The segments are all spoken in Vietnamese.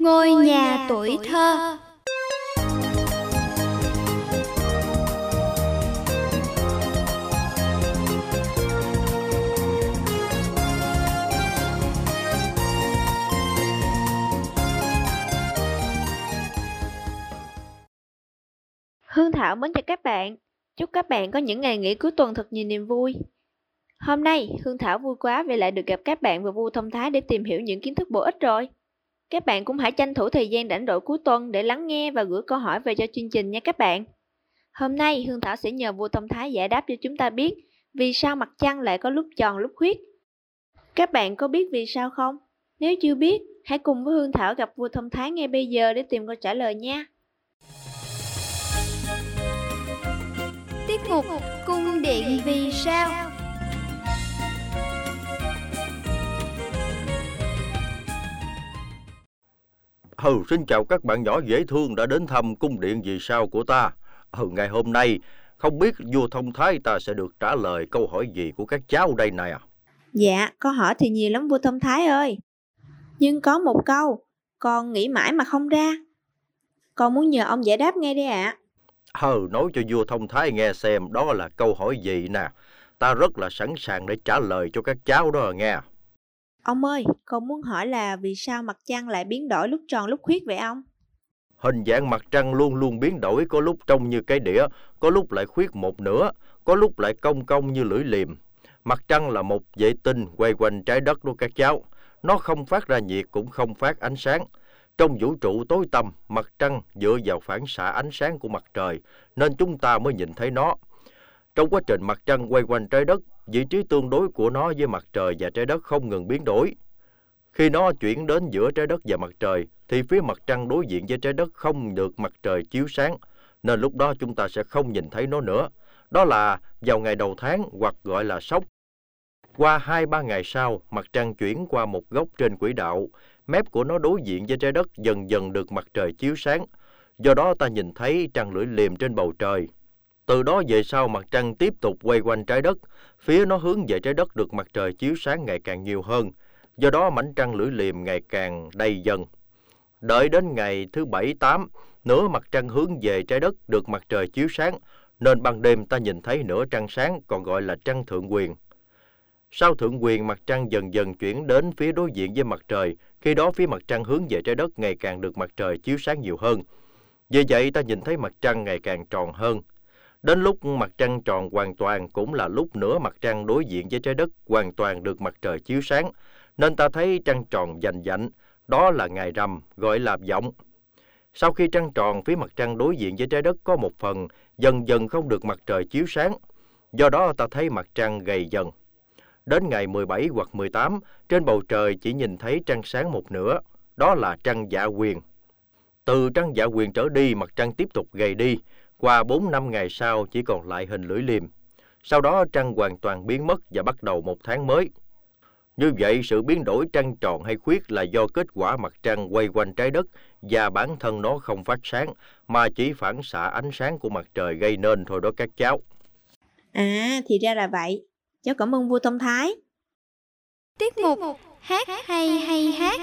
Ngôi nhà tuổi thơ Hương Thảo mến chào các bạn. Chúc các bạn có những ngày nghỉ cuối tuần thật nhiều niềm vui. Hôm nay, Hương Thảo vui quá vì lại được gặp các bạn và Vu Thông Thái để tìm hiểu những kiến thức bổ ích rồi. Các bạn cũng hãy tranh thủ thời gian rảnh rỗi cuối tuần để lắng nghe và gửi câu hỏi về cho chương trình nha các bạn. Hôm nay, Hương Thảo sẽ nhờ vua Tông Thái giải đáp cho chúng ta biết vì sao mặt trăng lại có lúc tròn lúc khuyết. Các bạn có biết vì sao không? Nếu chưa biết, hãy cùng với Hương Thảo gặp vua Thông Thái ngay bây giờ để tìm câu trả lời nha. Tiết mục Cung điện vì sao Ừ, xin chào các bạn nhỏ dễ thương đã đến thăm cung điện vì sao của ta. Ừ, ngày hôm nay, không biết vua thông thái ta sẽ được trả lời câu hỏi gì của các cháu đây này à? Dạ, câu hỏi thì nhiều lắm vua Thông Thái ơi. Nhưng có một câu, con nghĩ mãi mà không ra. Con muốn nhờ ông giải đáp ngay đây ạ. À. Ừ, nói cho vua thông thái nghe xem đó là câu hỏi gì nè. Ta rất là sẵn sàng để trả lời cho các cháu đó nghe. Ông ơi, con muốn hỏi là vì sao mặt trăng lại biến đổi lúc tròn lúc khuyết vậy ông? Hình dạng mặt trăng luôn luôn biến đổi, có lúc trông như cái đĩa, có lúc lại khuyết một nửa, có lúc lại cong cong như lưỡi liềm. Mặt trăng là một vệ tinh quay quanh trái đất đó các cháu. Nó không phát ra nhiệt cũng không phát ánh sáng. Trong vũ trụ tối tăm, mặt trăng dựa vào phản xạ ánh sáng của mặt trời, nên chúng ta mới nhìn thấy nó. Trong quá trình mặt trăng quay quanh trái đất, vị trí tương đối của nó với mặt trời và trái đất không ngừng biến đổi. Khi nó chuyển đến giữa trái đất và mặt trời, thì phía mặt trăng đối diện với trái đất không được mặt trời chiếu sáng, nên lúc đó chúng ta sẽ không nhìn thấy nó nữa. Đó là vào ngày đầu tháng hoặc gọi là sốc. Qua 2-3 ngày sau, mặt trăng chuyển qua một góc trên quỹ đạo, mép của nó đối diện với trái đất dần dần được mặt trời chiếu sáng. Do đó ta nhìn thấy trăng lưỡi liềm trên bầu trời. Từ đó về sau mặt trăng tiếp tục quay quanh trái đất, phía nó hướng về trái đất được mặt trời chiếu sáng ngày càng nhiều hơn. Do đó mảnh trăng lưỡi liềm ngày càng đầy dần. Đợi đến ngày thứ bảy tám, nửa mặt trăng hướng về trái đất được mặt trời chiếu sáng, nên ban đêm ta nhìn thấy nửa trăng sáng còn gọi là trăng thượng quyền. Sau thượng quyền mặt trăng dần dần chuyển đến phía đối diện với mặt trời, khi đó phía mặt trăng hướng về trái đất ngày càng được mặt trời chiếu sáng nhiều hơn. Vì vậy ta nhìn thấy mặt trăng ngày càng tròn hơn. Đến lúc mặt trăng tròn hoàn toàn cũng là lúc nửa mặt trăng đối diện với trái đất hoàn toàn được mặt trời chiếu sáng, nên ta thấy trăng tròn dành dạnh, đó là ngày rằm, gọi là vọng. Sau khi trăng tròn, phía mặt trăng đối diện với trái đất có một phần dần dần không được mặt trời chiếu sáng, do đó ta thấy mặt trăng gầy dần. Đến ngày 17 hoặc 18, trên bầu trời chỉ nhìn thấy trăng sáng một nửa, đó là trăng dạ quyền. Từ trăng dạ quyền trở đi, mặt trăng tiếp tục gầy đi, qua 4 năm ngày sau chỉ còn lại hình lưỡi liềm. Sau đó trăng hoàn toàn biến mất và bắt đầu một tháng mới. Như vậy, sự biến đổi trăng tròn hay khuyết là do kết quả mặt trăng quay quanh trái đất và bản thân nó không phát sáng, mà chỉ phản xạ ánh sáng của mặt trời gây nên thôi đó các cháu. À, thì ra là vậy. Cháu cảm ơn vua Thông Thái. Tiết mục Hát hay hay hát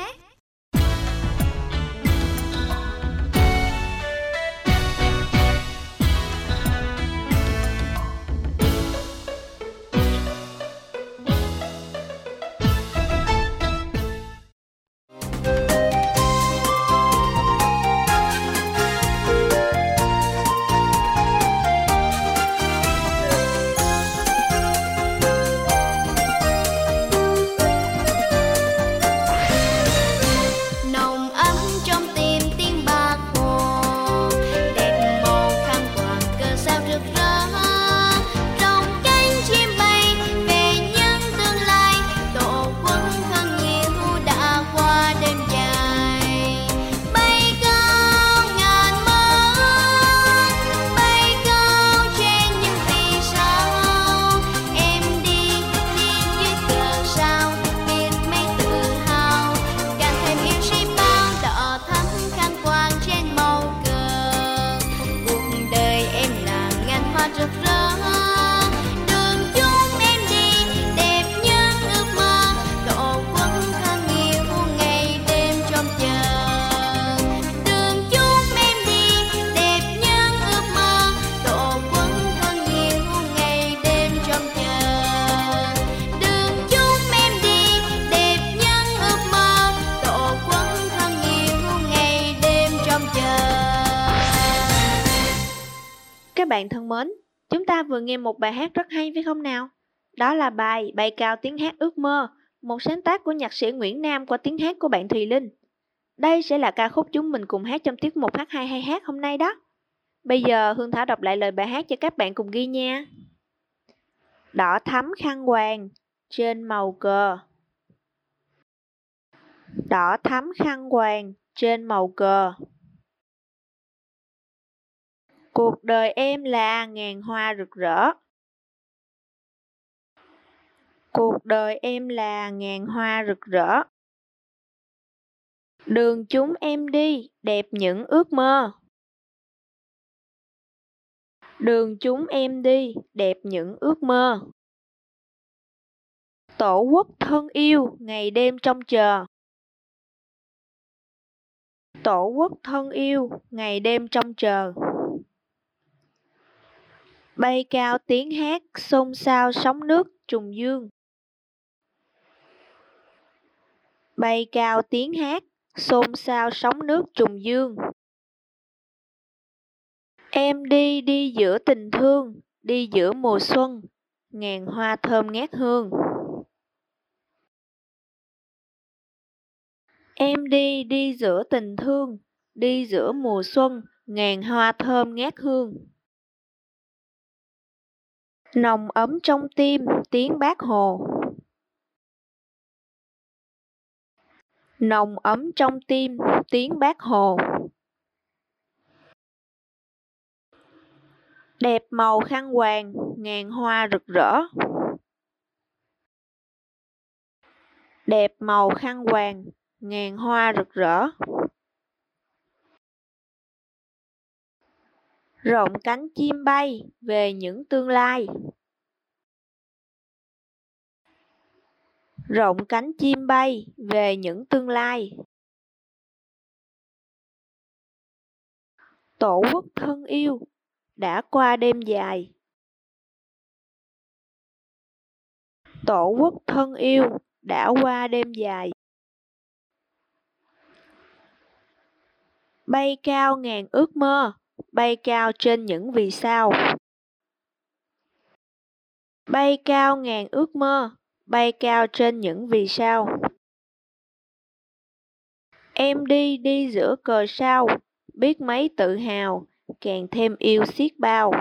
vừa nghe một bài hát rất hay phải không nào? Đó là bài bài cao tiếng hát ước mơ, một sáng tác của nhạc sĩ Nguyễn Nam qua tiếng hát của bạn Thùy Linh. Đây sẽ là ca khúc chúng mình cùng hát trong tiết mục hát hay hay hát hôm nay đó. Bây giờ Hương Thảo đọc lại lời bài hát cho các bạn cùng ghi nha. Đỏ thắm khăn hoàng trên màu cờ. Đỏ thắm khăn hoàng trên màu cờ. Cuộc đời em là ngàn hoa rực rỡ. Cuộc đời em là ngàn hoa rực rỡ. Đường chúng em đi, đẹp những ước mơ. Đường chúng em đi, đẹp những ước mơ. Tổ quốc thân yêu, ngày đêm trông chờ. Tổ quốc thân yêu, ngày đêm trông chờ. Bay cao tiếng hát xôn xao sóng nước trùng dương. Bay cao tiếng hát xôn xao sóng nước trùng dương. Em đi đi giữa tình thương, đi giữa mùa xuân, ngàn hoa thơm ngát hương. Em đi đi giữa tình thương, đi giữa mùa xuân, ngàn hoa thơm ngát hương. Nồng ấm trong tim, tiếng bác hồ. Nồng ấm trong tim, tiếng bác hồ. Đẹp màu khăn hoàng, ngàn hoa rực rỡ. Đẹp màu khăn hoàng, ngàn hoa rực rỡ. Rộng cánh chim bay về những tương lai. Rộng cánh chim bay về những tương lai. Tổ quốc thân yêu đã qua đêm dài. Tổ quốc thân yêu đã qua đêm dài. Bay cao ngàn ước mơ, bay cao trên những vì sao. Bay cao ngàn ước mơ, bay cao trên những vì sao. Em đi đi giữa cờ sao, biết mấy tự hào, càng thêm yêu xiết bao.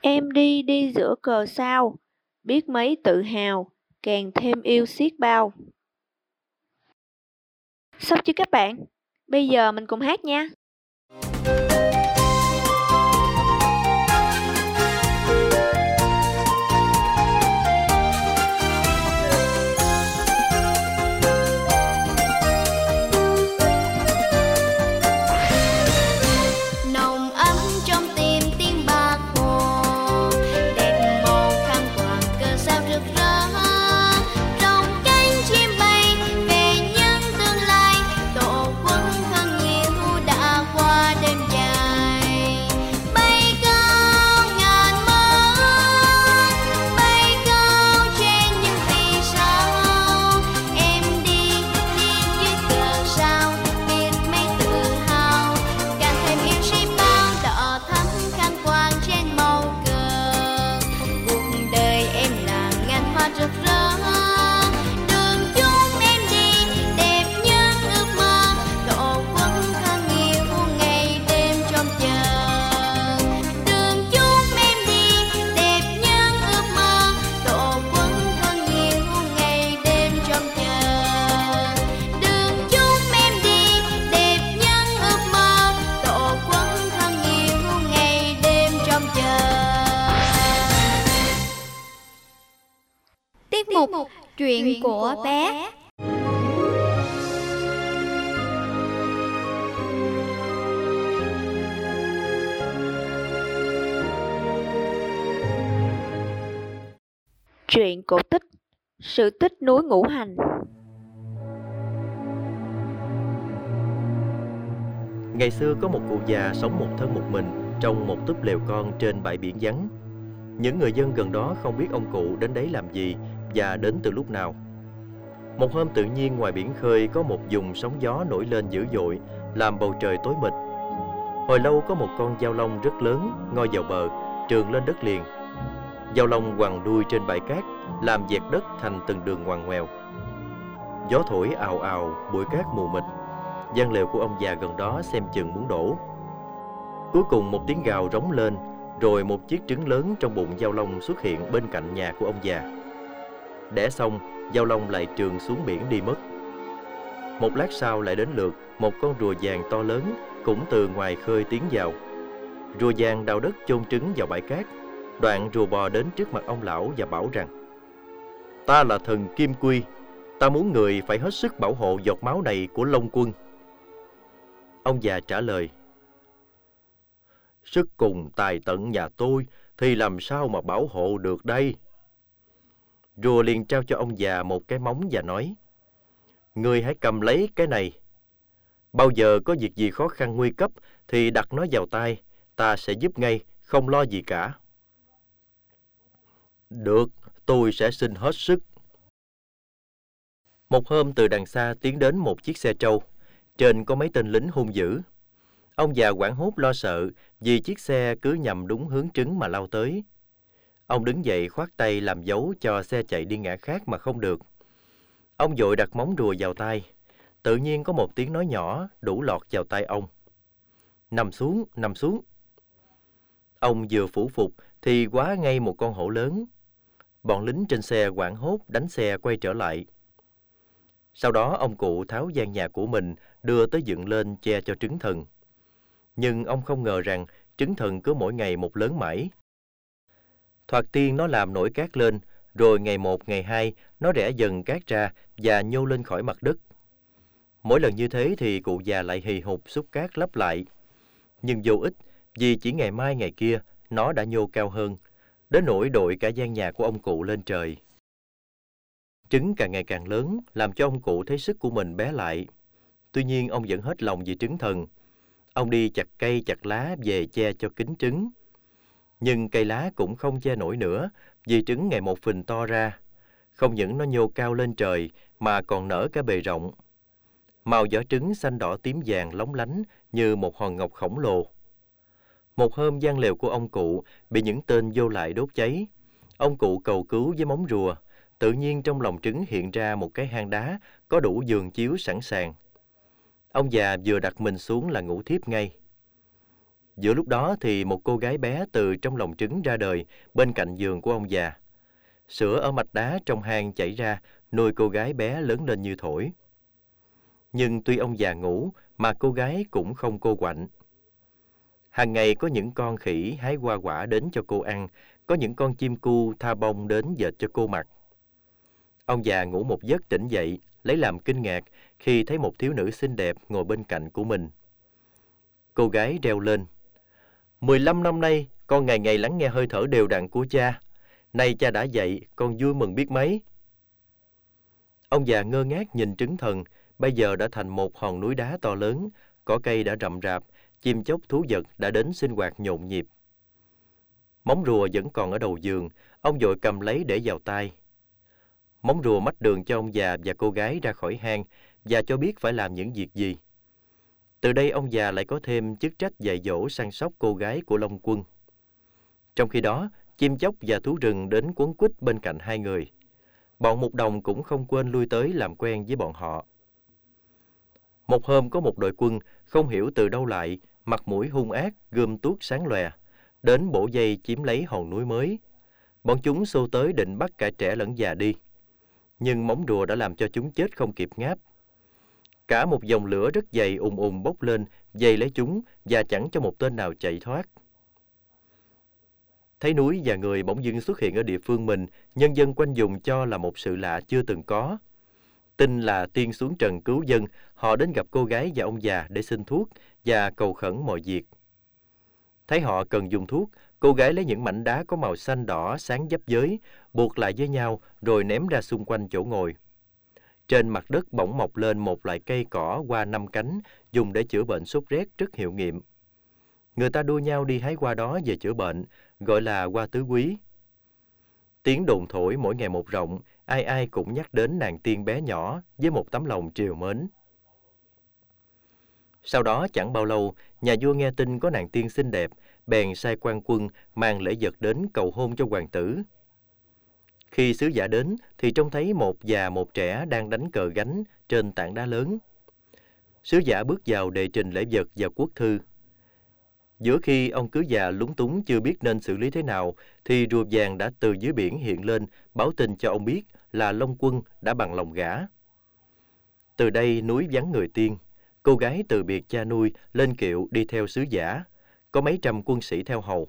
Em đi đi giữa cờ sao, biết mấy tự hào, càng thêm yêu xiết bao. Xong chưa các bạn? Bây giờ mình cùng hát nha. Chuyện của bé. Truyện cổ tích. Sự tích núi ngũ hành. Ngày xưa có một cụ già sống một thân một mình trong một túp lều con trên bãi biển vắng. Những người dân gần đó không biết ông cụ đến đấy làm gì và đến từ lúc nào. Một hôm tự nhiên ngoài biển khơi có một vùng sóng gió nổi lên dữ dội, làm bầu trời tối mịt. Hồi lâu có một con dao long rất lớn ngoi vào bờ, trường lên đất liền. Dao long quằn đuôi trên bãi cát, làm dẹt đất thành từng đường ngoằn ngoèo. Gió thổi ào ào, bụi cát mù mịt. gian lều của ông già gần đó xem chừng muốn đổ. Cuối cùng một tiếng gào rống lên, rồi một chiếc trứng lớn trong bụng dao long xuất hiện bên cạnh nhà của ông già. Đẻ xong, giao long lại trường xuống biển đi mất. Một lát sau lại đến lượt một con rùa vàng to lớn cũng từ ngoài khơi tiến vào. Rùa vàng đào đất chôn trứng vào bãi cát. Đoạn rùa bò đến trước mặt ông lão và bảo rằng Ta là thần Kim Quy, ta muốn người phải hết sức bảo hộ giọt máu này của Long Quân. Ông già trả lời Sức cùng tài tận nhà tôi thì làm sao mà bảo hộ được đây? Rùa liền trao cho ông già một cái móng và nói Người hãy cầm lấy cái này Bao giờ có việc gì khó khăn nguy cấp thì đặt nó vào tay, ta sẽ giúp ngay, không lo gì cả. Được, tôi sẽ xin hết sức. Một hôm từ đằng xa tiến đến một chiếc xe trâu, trên có mấy tên lính hung dữ. Ông già quảng hốt lo sợ vì chiếc xe cứ nhằm đúng hướng trứng mà lao tới. Ông đứng dậy khoát tay làm dấu cho xe chạy đi ngã khác mà không được. Ông vội đặt móng rùa vào tay, tự nhiên có một tiếng nói nhỏ đủ lọt vào tay ông. Nằm xuống, nằm xuống. Ông vừa phủ phục thì quá ngay một con hổ lớn. Bọn lính trên xe quảng hốt đánh xe quay trở lại. Sau đó ông cụ tháo gian nhà của mình đưa tới dựng lên che cho trứng thần. Nhưng ông không ngờ rằng trứng thần cứ mỗi ngày một lớn mãi. Thoạt tiên nó làm nổi cát lên, rồi ngày một, ngày hai, nó rẽ dần cát ra và nhô lên khỏi mặt đất. Mỗi lần như thế thì cụ già lại hì hục xúc cát lấp lại. Nhưng vô ích, vì chỉ ngày mai ngày kia, nó đã nhô cao hơn, đến nỗi đội cả gian nhà của ông cụ lên trời. Trứng càng ngày càng lớn, làm cho ông cụ thấy sức của mình bé lại. Tuy nhiên ông vẫn hết lòng vì trứng thần. Ông đi chặt cây chặt lá về che cho kính trứng. Nhưng cây lá cũng không che nổi nữa, vì trứng ngày một phình to ra. Không những nó nhô cao lên trời, mà còn nở cả bề rộng. Màu vỏ trứng xanh đỏ tím vàng lóng lánh như một hòn ngọc khổng lồ. Một hôm gian lều của ông cụ bị những tên vô lại đốt cháy. Ông cụ cầu cứu với móng rùa. Tự nhiên trong lòng trứng hiện ra một cái hang đá có đủ giường chiếu sẵn sàng. Ông già vừa đặt mình xuống là ngủ thiếp ngay. Giữa lúc đó thì một cô gái bé từ trong lòng trứng ra đời bên cạnh giường của ông già. Sữa ở mạch đá trong hang chảy ra, nuôi cô gái bé lớn lên như thổi. Nhưng tuy ông già ngủ mà cô gái cũng không cô quạnh. Hàng ngày có những con khỉ hái hoa quả đến cho cô ăn, có những con chim cu tha bông đến dệt cho cô mặc. Ông già ngủ một giấc tỉnh dậy, lấy làm kinh ngạc khi thấy một thiếu nữ xinh đẹp ngồi bên cạnh của mình. Cô gái reo lên. 15 năm nay, con ngày ngày lắng nghe hơi thở đều đặn của cha. Nay cha đã dậy, con vui mừng biết mấy. Ông già ngơ ngác nhìn trứng thần, bây giờ đã thành một hòn núi đá to lớn, cỏ cây đã rậm rạp, chim chóc thú vật đã đến sinh hoạt nhộn nhịp. Móng rùa vẫn còn ở đầu giường, ông vội cầm lấy để vào tay. Móng rùa mách đường cho ông già và cô gái ra khỏi hang và cho biết phải làm những việc gì. Từ đây ông già lại có thêm chức trách dạy dỗ săn sóc cô gái của Long Quân. Trong khi đó, chim chóc và thú rừng đến quấn quýt bên cạnh hai người. Bọn mục đồng cũng không quên lui tới làm quen với bọn họ. Một hôm có một đội quân không hiểu từ đâu lại, mặt mũi hung ác, gươm tuốt sáng lòe, đến bổ dây chiếm lấy hòn núi mới. Bọn chúng xô tới định bắt cả trẻ lẫn già đi. Nhưng móng rùa đã làm cho chúng chết không kịp ngáp. Cả một dòng lửa rất dày ùn ùn bốc lên, dày lấy chúng và chẳng cho một tên nào chạy thoát. Thấy núi và người bỗng dưng xuất hiện ở địa phương mình, nhân dân quanh vùng cho là một sự lạ chưa từng có. Tin là tiên xuống trần cứu dân, họ đến gặp cô gái và ông già để xin thuốc và cầu khẩn mọi việc. Thấy họ cần dùng thuốc, cô gái lấy những mảnh đá có màu xanh đỏ sáng dấp giới, buộc lại với nhau rồi ném ra xung quanh chỗ ngồi. Trên mặt đất bỗng mọc lên một loại cây cỏ qua năm cánh, dùng để chữa bệnh sốt rét rất hiệu nghiệm. Người ta đua nhau đi hái qua đó về chữa bệnh, gọi là qua tứ quý. Tiếng đồn thổi mỗi ngày một rộng, ai ai cũng nhắc đến nàng tiên bé nhỏ với một tấm lòng triều mến. Sau đó chẳng bao lâu, nhà vua nghe tin có nàng tiên xinh đẹp, bèn sai quan quân mang lễ vật đến cầu hôn cho hoàng tử. Khi sứ giả đến thì trông thấy một già một trẻ đang đánh cờ gánh trên tảng đá lớn. Sứ giả bước vào đệ trình lễ vật và quốc thư. Giữa khi ông cứ già lúng túng chưa biết nên xử lý thế nào, thì rùa vàng đã từ dưới biển hiện lên báo tin cho ông biết là Long Quân đã bằng lòng gả. Từ đây núi vắng người tiên, cô gái từ biệt cha nuôi lên kiệu đi theo sứ giả, có mấy trăm quân sĩ theo hầu.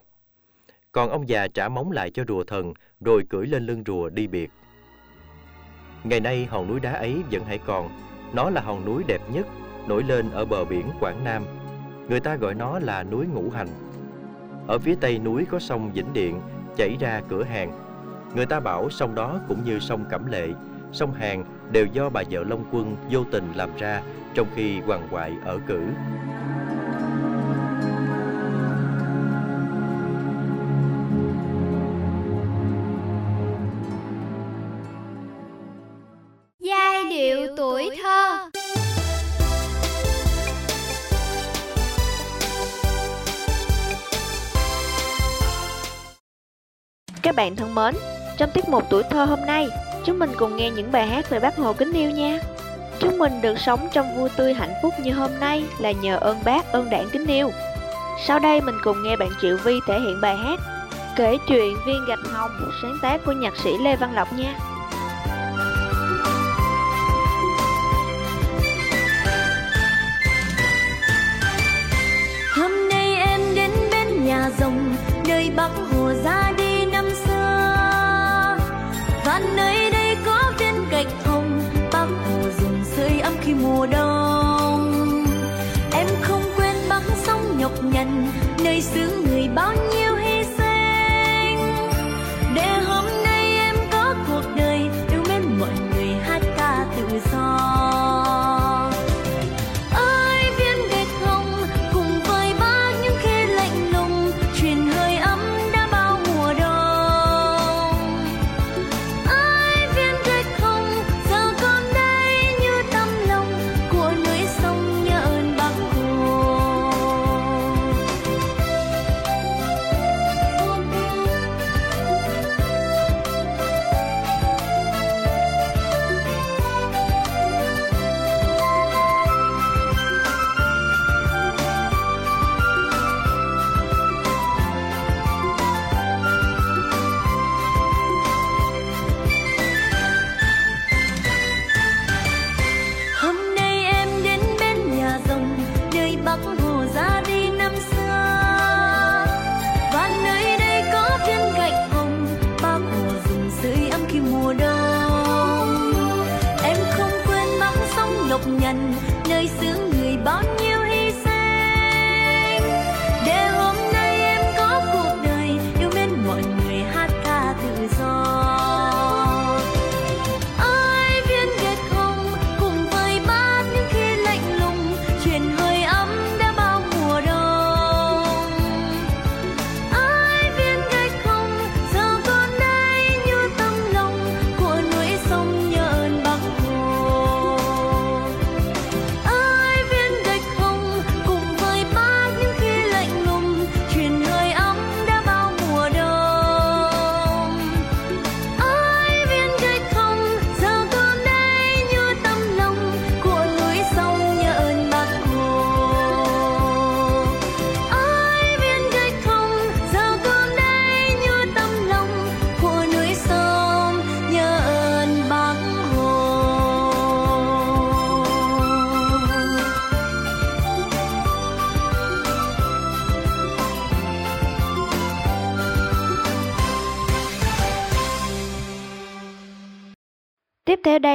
Còn ông già trả móng lại cho rùa thần rồi cưỡi lên lưng rùa đi biệt. Ngày nay hòn núi đá ấy vẫn hãy còn, nó là hòn núi đẹp nhất nổi lên ở bờ biển Quảng Nam. Người ta gọi nó là núi Ngũ Hành. Ở phía tây núi có sông Vĩnh Điện chảy ra cửa hàng. Người ta bảo sông đó cũng như sông Cẩm Lệ, sông Hàn đều do bà vợ Long Quân vô tình làm ra trong khi hoàng hoại ở cử. Bạn thân mến, trong tiết mục tuổi thơ hôm nay, chúng mình cùng nghe những bài hát về bác Hồ kính yêu nha. Chúng mình được sống trong vui tươi hạnh phúc như hôm nay là nhờ ơn bác, ơn đảng kính yêu. Sau đây mình cùng nghe bạn Triệu Vi thể hiện bài hát Kể chuyện viên gạch hồng, sáng tác của nhạc sĩ Lê Văn Lộc nha. Hôm nay em đến bên nhà rồng nơi bác Hồ ra đi và nơi đây có viên gạch hồng Bác Hồ dùng sưởi ấm khi mùa đông. Em không quên băng sông nhọc nhằn, nơi xứ người bao nhiêu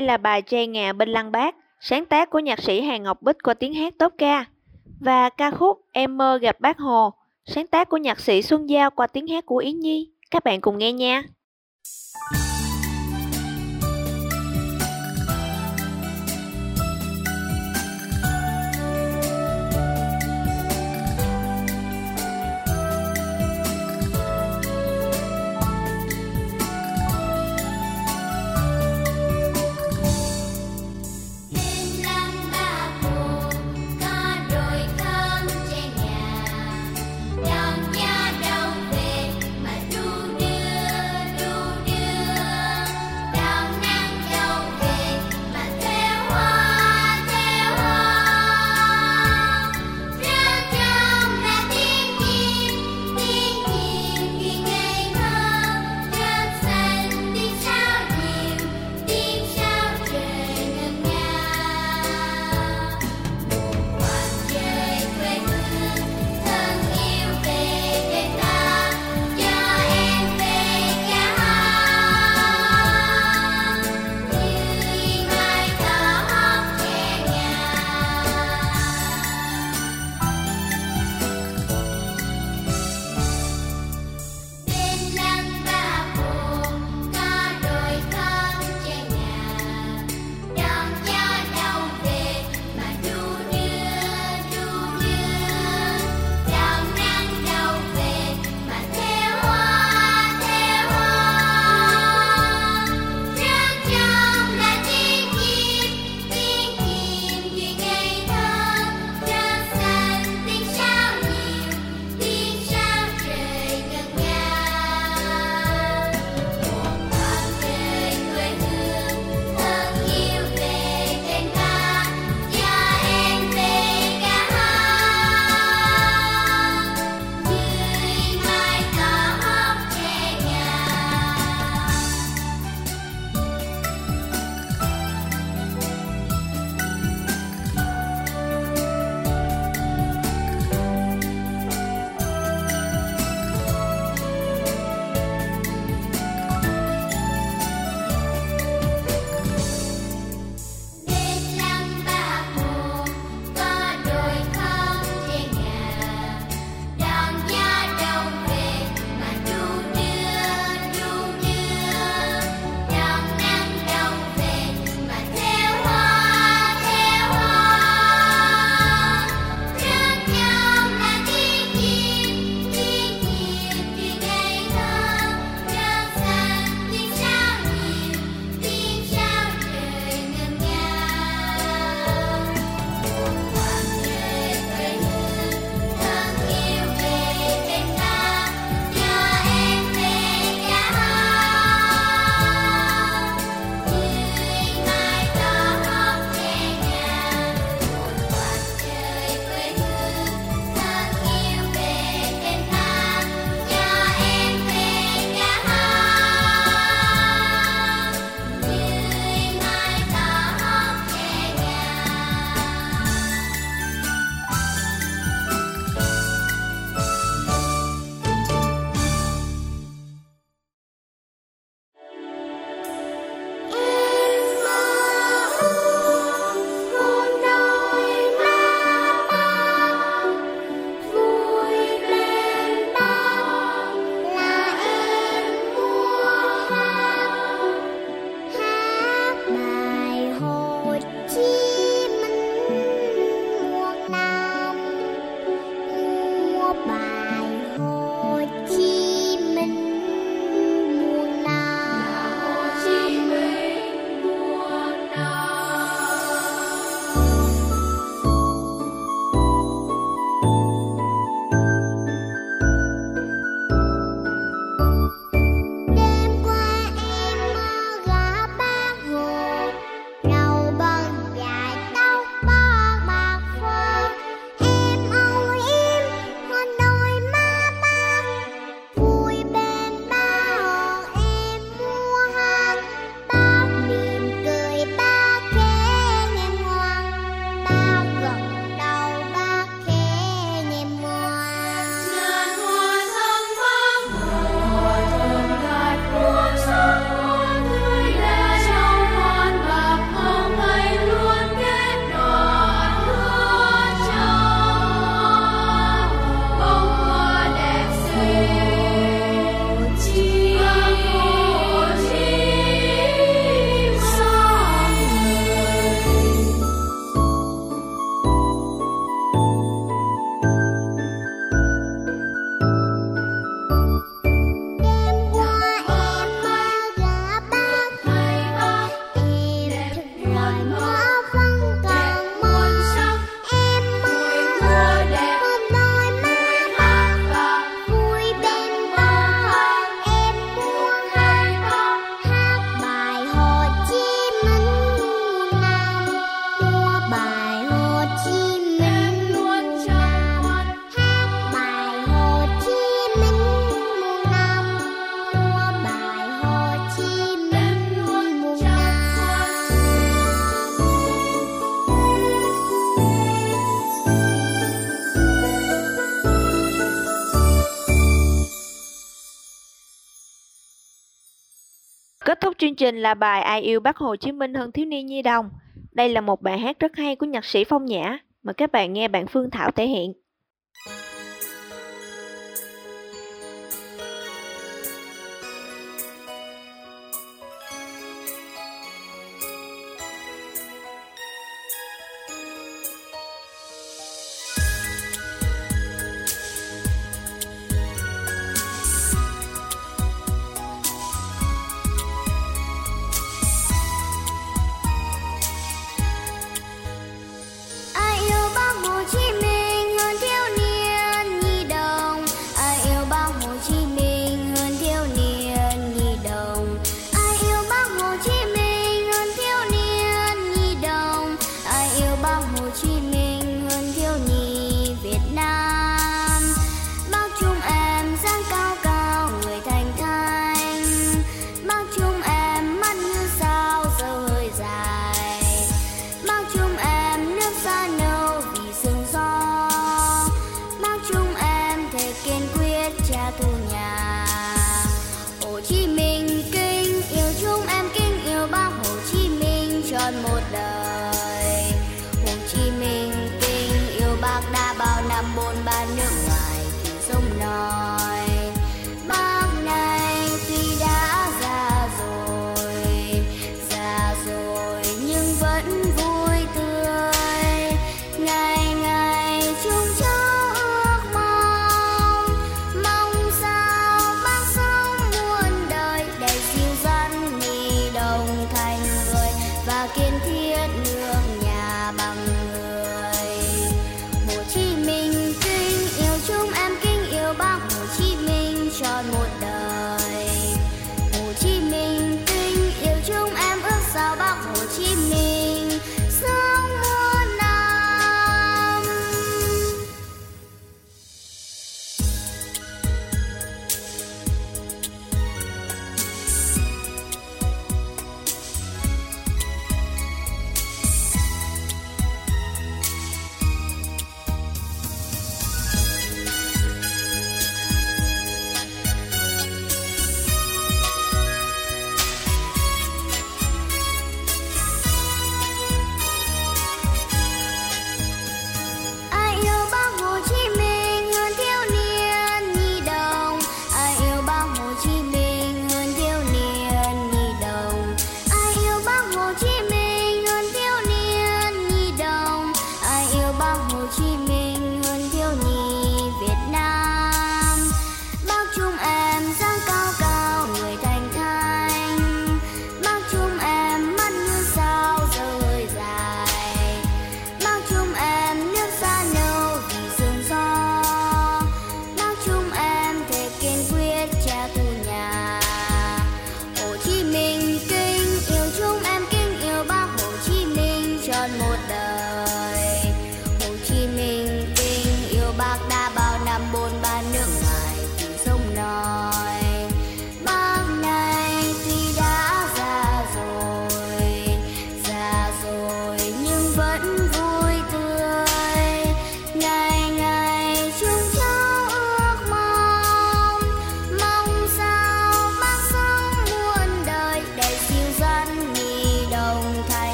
đây là bài Tre ngà bên lăng bác, sáng tác của nhạc sĩ Hà Ngọc Bích qua tiếng hát tốt ca. Và ca khúc Em mơ gặp bác Hồ, sáng tác của nhạc sĩ Xuân Giao qua tiếng hát của Yến Nhi. Các bạn cùng nghe nha. Chương trình là bài Ai yêu Bác Hồ Chí Minh hơn thiếu niên nhi đồng. Đây là một bài hát rất hay của nhạc sĩ Phong Nhã. Mời các bạn nghe bạn Phương Thảo thể hiện.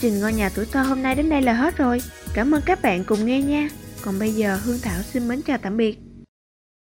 Trình Ngôi nhà tuổi thơ hôm nay đến đây là hết rồi. Cảm ơn các bạn cùng nghe nha. Còn bây giờ, Hương Thảo xin mến chào tạm biệt.